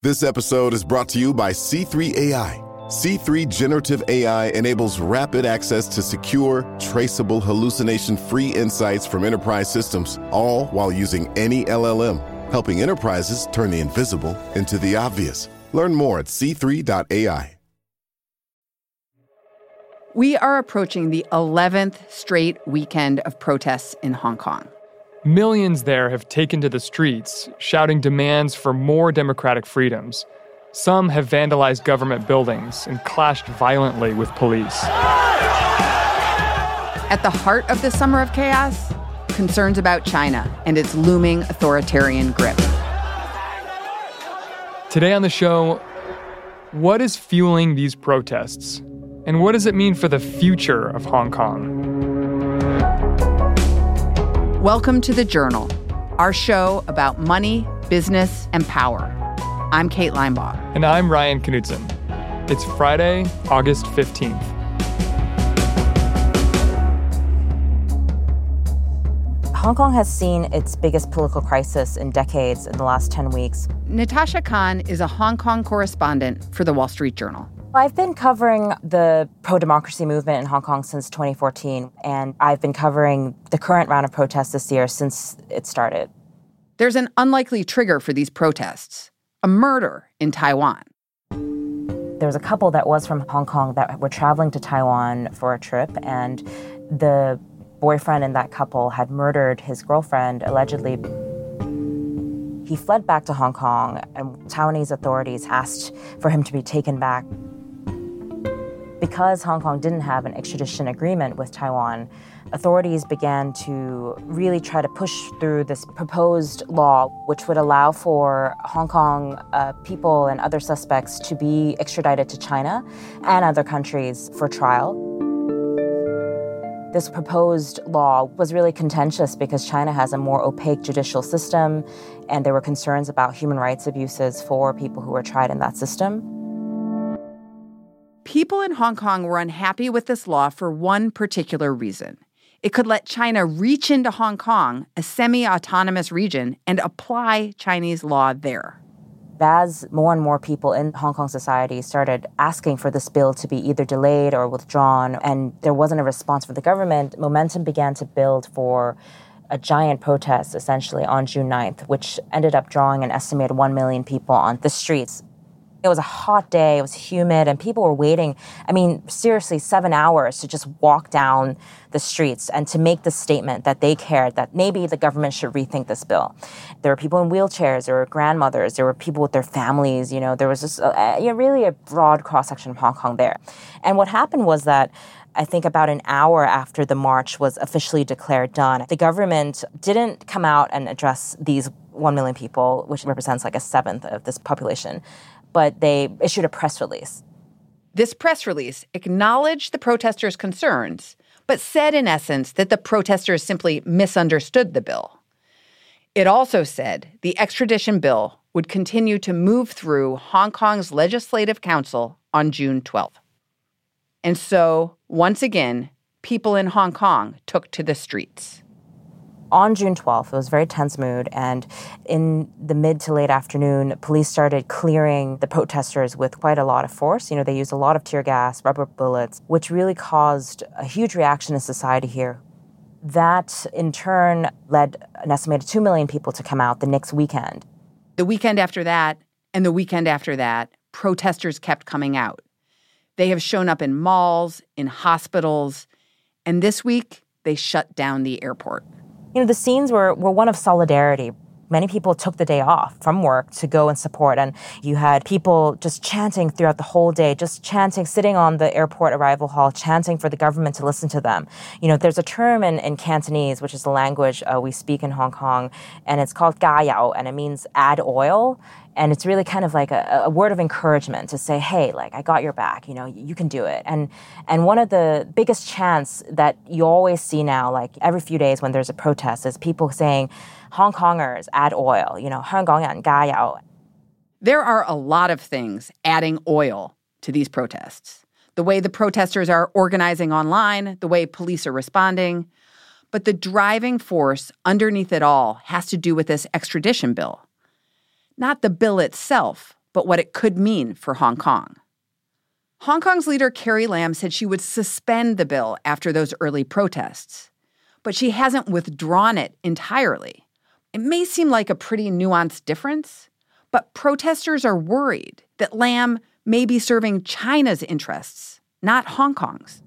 This episode is brought to you by C3 AI. C3 Generative AI enables rapid access to secure, traceable, hallucination free insights from enterprise systems, all while using any LLM, helping enterprises turn the invisible into the obvious. Learn more at c3.ai. We are approaching the 11th straight weekend of protests in Hong Kong. Millions there have taken to the streets, shouting demands for more democratic freedoms. Some have vandalized government buildings and clashed violently with police. At the heart of the summer of chaos, concerns about China and its looming authoritarian grip. Today on the show, what is fueling these protests? And what does it mean for the future of Hong Kong? Welcome to The Journal, our show about money, business, and power. I'm Kate Linebaugh. And I'm Ryan Knutson. It's Friday, August 15th. Hong Kong has seen its biggest political crisis in decades in the last 10 weeks. Natasha Khan is a Hong Kong correspondent for the Wall Street Journal. I've been covering the pro democracy movement in Hong Kong since 2014, and I've been covering the current round of protests this year since it started. There's an unlikely trigger for these protests a murder in Taiwan. There was a couple that was from Hong Kong that were traveling to Taiwan for a trip, and the boyfriend in that couple had murdered his girlfriend, allegedly. He fled back to Hong Kong, and Taiwanese authorities asked for him to be taken back because Hong Kong didn't have an extradition agreement with Taiwan, authorities began to really try to push through this proposed law, which would allow for Hong Kong uh, people and other suspects to be extradited to China and other countries for trial. This proposed law was really contentious because China has a more opaque judicial system, and there were concerns about human rights abuses for people who were tried in that system. People in Hong Kong were unhappy with this law for one particular reason. It could let China reach into Hong Kong, a semi autonomous region, and apply Chinese law there. As more and more people in Hong Kong society started asking for this bill to be either delayed or withdrawn, and there wasn't a response from the government, momentum began to build for a giant protest essentially on June 9th, which ended up drawing an estimated 1 million people on the streets. It was a hot day, it was humid, and people were waiting, I mean, seriously, seven hours to just walk down the streets and to make the statement that they cared that maybe the government should rethink this bill. There were people in wheelchairs, there were grandmothers, there were people with their families, you know, there was just a, a, really a broad cross section of Hong Kong there. And what happened was that I think about an hour after the march was officially declared done, the government didn't come out and address these 1 million people, which represents like a seventh of this population but they issued a press release. This press release acknowledged the protesters' concerns, but said in essence that the protesters simply misunderstood the bill. It also said the extradition bill would continue to move through Hong Kong's Legislative Council on June 12th. And so, once again, people in Hong Kong took to the streets on June 12th, it was a very tense mood, and in the mid to late afternoon, police started clearing the protesters with quite a lot of force. You know, they used a lot of tear gas, rubber bullets, which really caused a huge reaction in society here. That, in turn, led an estimated 2 million people to come out the next weekend. The weekend after that, and the weekend after that, protesters kept coming out. They have shown up in malls, in hospitals, and this week, they shut down the airport you know, the scenes were, were one of solidarity. Many people took the day off from work to go and support. And you had people just chanting throughout the whole day, just chanting, sitting on the airport arrival hall, chanting for the government to listen to them. You know, there's a term in, in Cantonese, which is the language uh, we speak in Hong Kong, and it's called ga yao, and it means add oil and it's really kind of like a, a, word of encouragement to say hey like i got your back you know you can do it and and one of the biggest chants that you always see now like every few days when there's a protest is people saying hong kongers add oil you know 香港人加油 there are a lot of things adding oil to these protests the way the protesters are organizing online the way police are responding but the driving force underneath it all has to do with this extradition bill not the bill itself, but what it could mean for Hong Kong. Hong Kong's leader Carrie Lam said she would suspend the bill after those early protests, but she hasn't withdrawn it entirely. It may seem like a pretty nuanced difference, but protesters are worried that Lam may be serving China's interests, not Hong Kong's.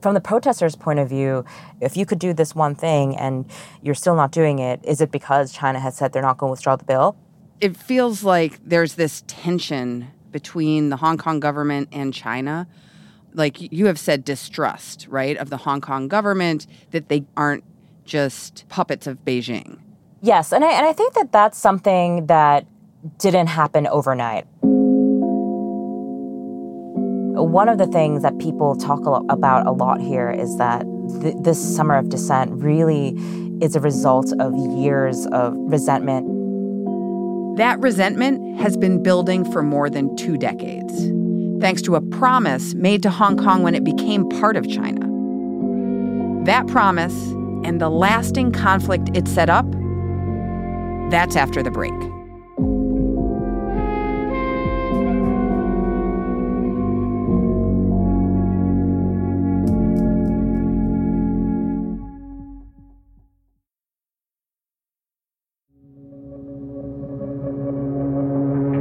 From the protesters' point of view, if you could do this one thing and you're still not doing it, is it because China has said they're not going to withdraw the bill? It feels like there's this tension between the Hong Kong government and China. Like you have said, distrust, right, of the Hong Kong government, that they aren't just puppets of Beijing. Yes, and I, and I think that that's something that didn't happen overnight. One of the things that people talk about a lot here is that th- this summer of dissent really is a result of years of resentment. That resentment has been building for more than two decades, thanks to a promise made to Hong Kong when it became part of China. That promise and the lasting conflict it set up, that's after the break.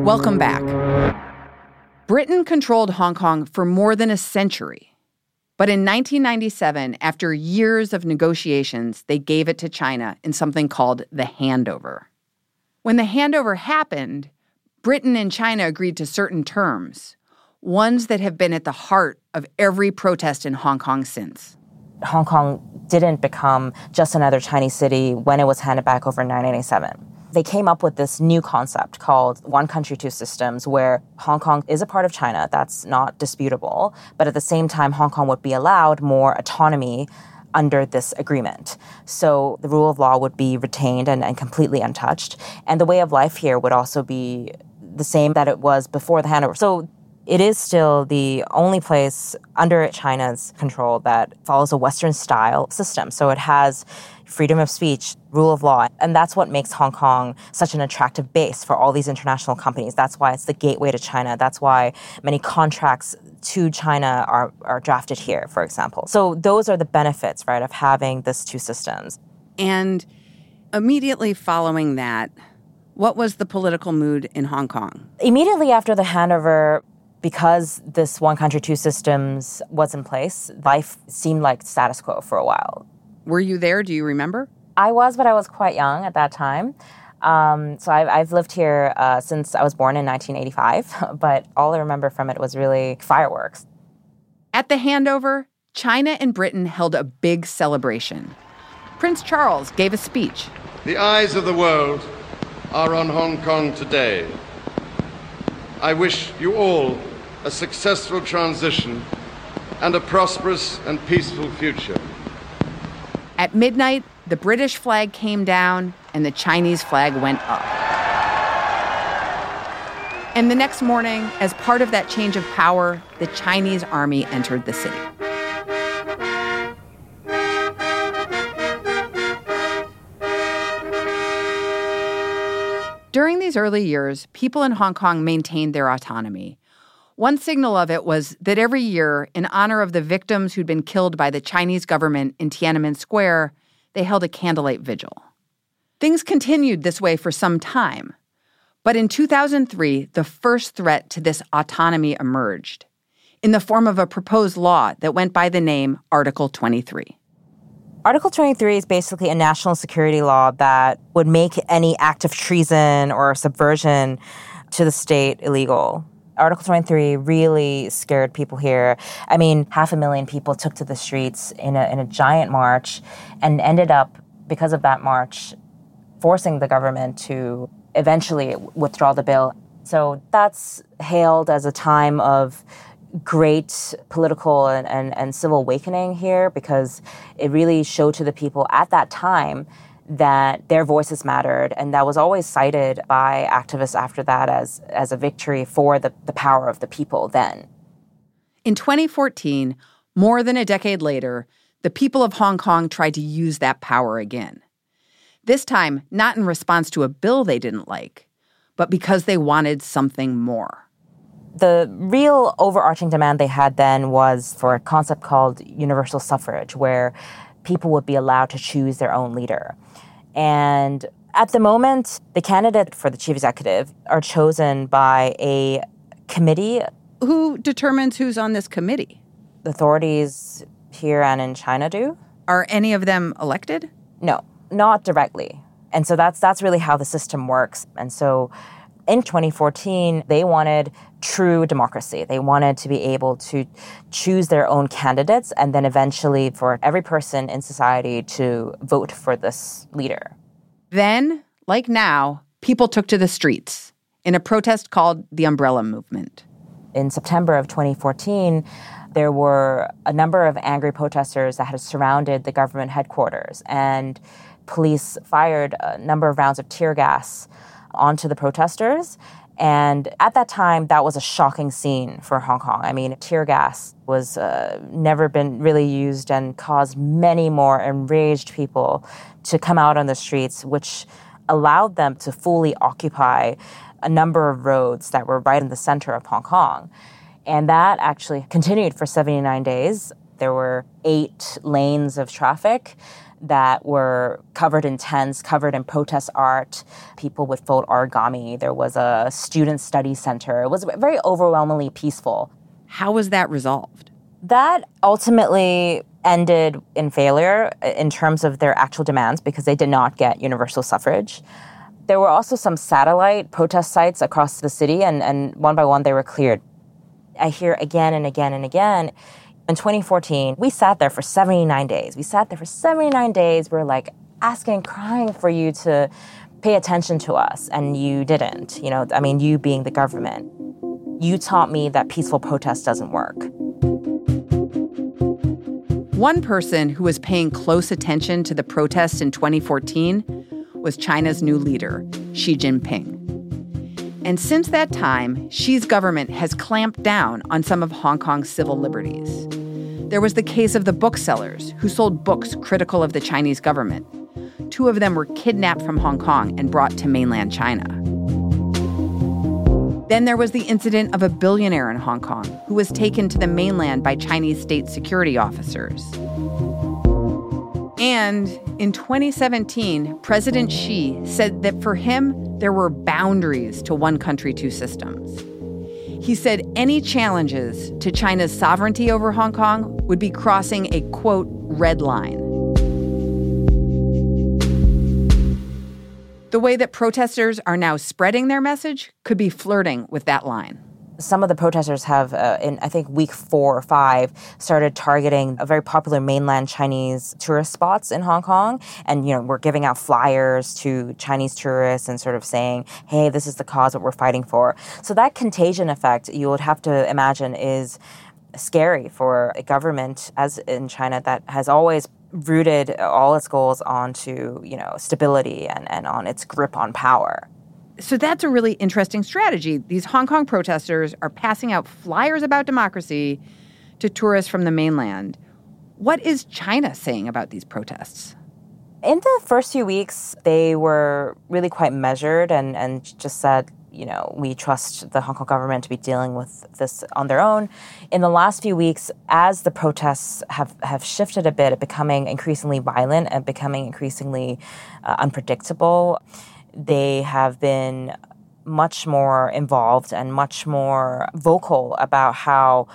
Welcome back. Britain controlled Hong Kong for more than a century. But in 1997, after years of negotiations, they gave it to China in something called the handover. When the handover happened, Britain and China agreed to certain terms, ones that have been at the heart of every protest in Hong Kong since. Hong Kong didn't become just another Chinese city when it was handed back over in 1987 they came up with this new concept called one country, two systems, where Hong Kong is a part of China. That's not disputable. But at the same time, Hong Kong would be allowed more autonomy under this agreement. So the rule of law would be retained and, and completely untouched. And the way of life here would also be the same that it was before the handover. So it is still the only place under China's control that follows a Western style system. So it has freedom of speech, rule of law. And that's what makes Hong Kong such an attractive base for all these international companies. That's why it's the gateway to China. That's why many contracts to China are, are drafted here, for example. So those are the benefits, right, of having these two systems. And immediately following that, what was the political mood in Hong Kong? Immediately after the handover, because this one country, two systems was in place, life seemed like status quo for a while. Were you there? Do you remember? I was, but I was quite young at that time. Um, so I've, I've, lived here uh, since I was born in 1985, but all I remember from it was really fireworks. At the handover, China and Britain held a big celebration. Prince Charles gave a speech. The eyes of the world are on Hong Kong today. I wish you all a successful transition and a prosperous and peaceful future. At midnight, the British flag came down and the Chinese flag went up. And the next morning, as part of that change of power, the Chinese army entered the city. During these early years, people in Hong Kong maintained their autonomy. One signal of it was that every year, in honor of the victims who'd been killed by the Chinese government in Tiananmen Square, they held a candlelight vigil. Things continued this way for some time. But in 2003, the first threat to this autonomy emerged in the form of a proposed law that went by the name Article 23. Article 23 is basically a national security law that would make any act of treason or subversion to the state illegal. Article 23 really scared people here. I mean, half a million people took to the streets in a, in a giant march and ended up, because of that march, forcing the government to eventually withdraw the bill. So that's hailed as a time of great political and, and, and civil awakening here because it really showed to the people at that time that their voices mattered. And that was always cited by activists after that as, as a victory for the, the power of the people then. In 2014, more than a decade later, the people of Hong Kong tried to use that power again. This time, not in response to a bill they didn't like, but because they wanted something more. The real overarching demand they had then was for a concept called universal suffrage, where people would be allowed to choose their own leader. And at the moment, the candidate for the chief executive are chosen by a committee. Who determines who's on this committee? The authorities here and in China do. Are any of them elected? No, not directly. And so that's that's really how the system works. And so in 2014, they wanted true democracy. They wanted to be able to choose their own candidates and then eventually for every person in society to vote for this leader. Then, like now, people took to the streets in a protest called the Umbrella Movement. In September of 2014, there were a number of angry protesters that had surrounded the government headquarters, and police fired a number of rounds of tear gas onto the protesters. And at that time, that was a shocking scene for Hong Kong. I mean, tear gas was uh, never been really used and caused many more enraged people to come out on the streets, which allowed them to fully occupy a number of roads that were right in the center of Hong Kong. And that actually continued for 79 days. There were eight lanes of traffic that were covered in tents, covered in protest art. People would fold origami. There was a student study center. It was very overwhelmingly peaceful. How was that resolved? That ultimately ended in failure in terms of their actual demands because they did not get universal suffrage. There were also some satellite protest sites across the city, and, and one by one they were cleared. I hear again and again and again in 2014, we sat there for 79 days. We sat there for 79 days. We're like asking, crying for you to pay attention to us, and you didn't. You know, I mean, you being the government. You taught me that peaceful protest doesn't work. One person who was paying close attention to the protests in 2014 was China's new leader, Xi Jinping. And since that time, Xi's government has clamped down on some of Hong Kong's civil liberties. There was the case of the booksellers who sold books critical of the Chinese government. Two of them were kidnapped from Hong Kong and brought to mainland China. Then there was the incident of a billionaire in Hong Kong who was taken to the mainland by Chinese state security officers. And in 2017, President Xi said that for him, there were boundaries to one country, two systems. He said any challenges to China's sovereignty over Hong Kong would be crossing a quote, red line. The way that protesters are now spreading their message could be flirting with that line some of the protesters have, uh, in I think week four or five, started targeting a very popular mainland Chinese tourist spots in Hong Kong, and you know we're giving out flyers to Chinese tourists and sort of saying, "Hey, this is the cause that we're fighting for." So that contagion effect, you would have to imagine, is scary for a government as in China that has always rooted all its goals onto you know stability and, and on its grip on power so that's a really interesting strategy. These Hong Kong protesters are passing out flyers about democracy to tourists from the mainland. What is China saying about these protests? In the first few weeks, they were really quite measured and, and just said, you know, we trust the Hong Kong government to be dealing with this on their own. In the last few weeks, as the protests have, have shifted a bit, becoming increasingly violent and becoming increasingly uh, unpredictable, they have been much more involved and much more vocal about how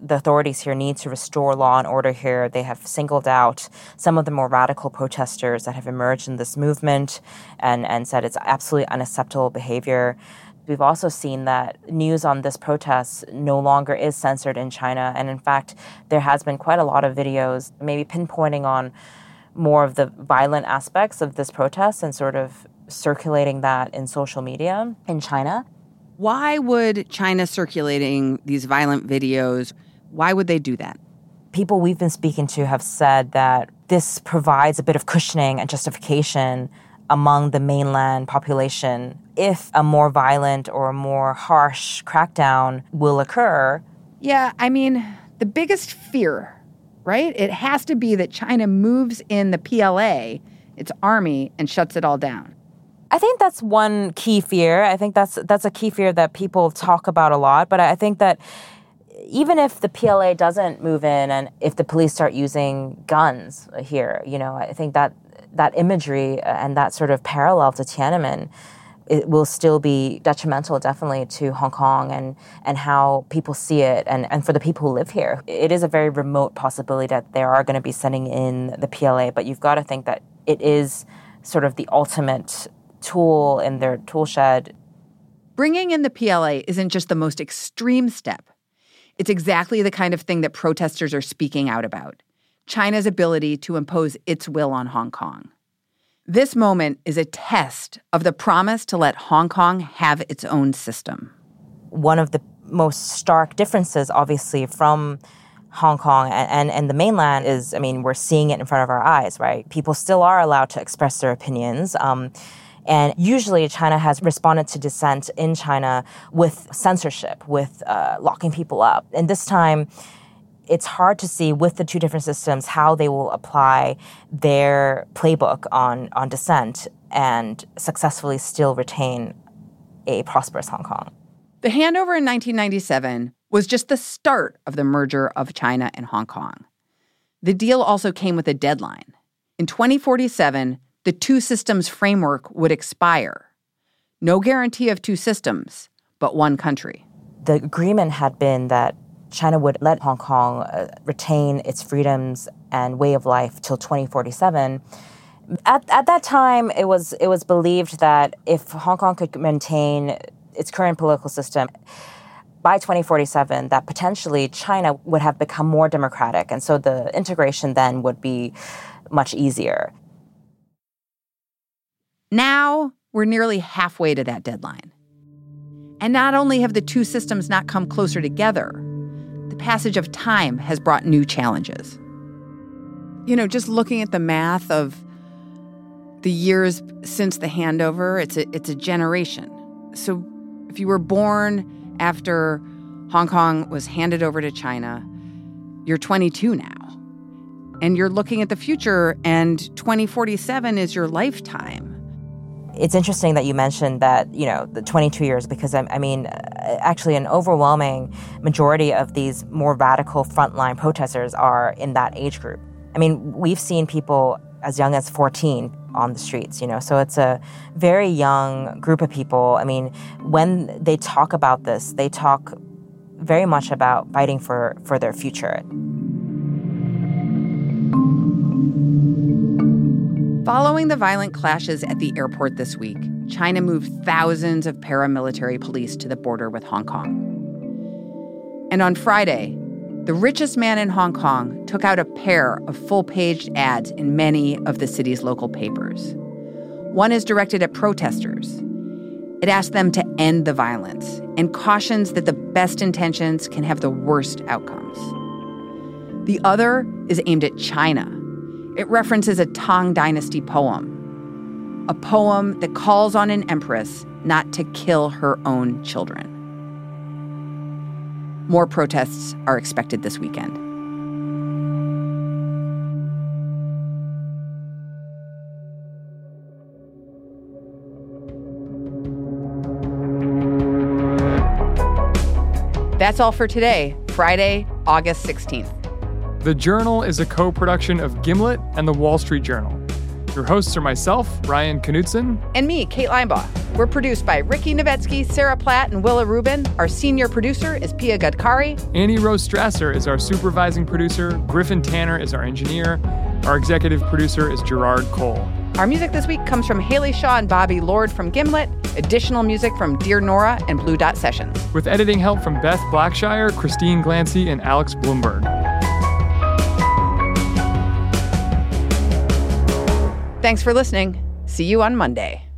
the authorities here need to restore law and order here. They have singled out some of the more radical protesters that have emerged in this movement and, and said it's absolutely unacceptable behavior. We've also seen that news on this protest no longer is censored in China. And in fact, there has been quite a lot of videos, maybe pinpointing on more of the violent aspects of this protest and sort of circulating that in social media in China. Why would China circulating these violent videos, why would they do that? People we've been speaking to have said that this provides a bit of cushioning and justification among the mainland population if a more violent or more harsh crackdown will occur. Yeah, I mean, the biggest fear, right? It has to be that China moves in the PLA, its army, and shuts it all down. I think that's one key fear. I think that's that's a key fear that people talk about a lot. But I think that even if the PLA doesn't move in and if the police start using guns here, you know, I think that that imagery and that sort of parallel to Tiananmen it will still be detrimental definitely to Hong Kong and and how people see it and, and for the people who live here. It is a very remote possibility that they are going to be sending in the PLA, but you've got to think that it is sort of the ultimate tool in their tool shed. Bringing in the PLA isn't just the most extreme step. It's exactly the kind of thing that protesters are speaking out about China's ability to impose its will on Hong Kong. This moment is a test of the promise to let Hong Kong have its own system. One of the most stark differences, obviously, from Hong Kong and, and, and, the mainland is, I mean, we're seeing it in front of our eyes, right? People still are allowed to express their opinions. Um, and usually, China has responded to dissent in China with censorship, with uh, locking people up. And this time, it's hard to see with the two different systems how they will apply their playbook on, on dissent and successfully still retain a prosperous Hong Kong. The handover in 1997 was just the start of the merger of China and Hong Kong. The deal also came with a deadline. In 2047, the two systems framework would expire. No guarantee of two systems, but one country. The agreement had been that China would let Hong Kong uh, retain its freedoms and way of life till 2047. At, at that time, it was it was believed that if Hong Kong could maintain its current political system by 2047, that potentially China would have become more democratic, and so the integration then would be much easier. Now we're nearly halfway to that deadline. And not only have the two systems not come closer together, the passage of time has brought new challenges. You know, just looking at the math of the years since the handover, it's a, it's a generation. So if you were born after Hong Kong was handed over to China, you're 22 now. And you're looking at the future, and 2047 is your lifetime it's interesting that you mentioned that you know the 22 years because I, I, mean uh, actually an overwhelming majority of these more radical frontline protesters are in that age group. I mean we've seen people as young as 14 on the streets you know so it's a very young group of people. I mean when they talk about this they talk very much about fighting for for their future Following the violent clashes at the airport this week, China moved thousands of paramilitary police to the border with Hong Kong. And on Friday, the richest man in Hong Kong took out a pair of full paged ads in many of the city's local papers. One is directed at protesters. It asks them to end the violence and cautions that the best intentions can have the worst outcomes. The other is aimed at China it references a Tang Dynasty poem, a poem that calls on an empress not to kill her own children. More protests are expected this weekend. That's all for today, Friday, August 16th. The Journal is a co production of Gimlet and The Wall Street Journal. Your hosts are myself, Ryan Knutson. And me, Kate Linebaugh. We're produced by Ricky Novetsky, Sarah Platt, and Willa Rubin. Our senior producer is Pia Gadkari. Annie Rose Strasser is our supervising producer. Griffin Tanner is our engineer. Our executive producer is Gerard Cole. Our music this week comes from Haley Shaw and Bobby Lord from Gimlet. Additional music from Dear Nora and Blue Dot Sessions. With editing help from Beth Blackshire, Christine Glancy, and Alex Blumberg. Thanks for listening. See you on Monday.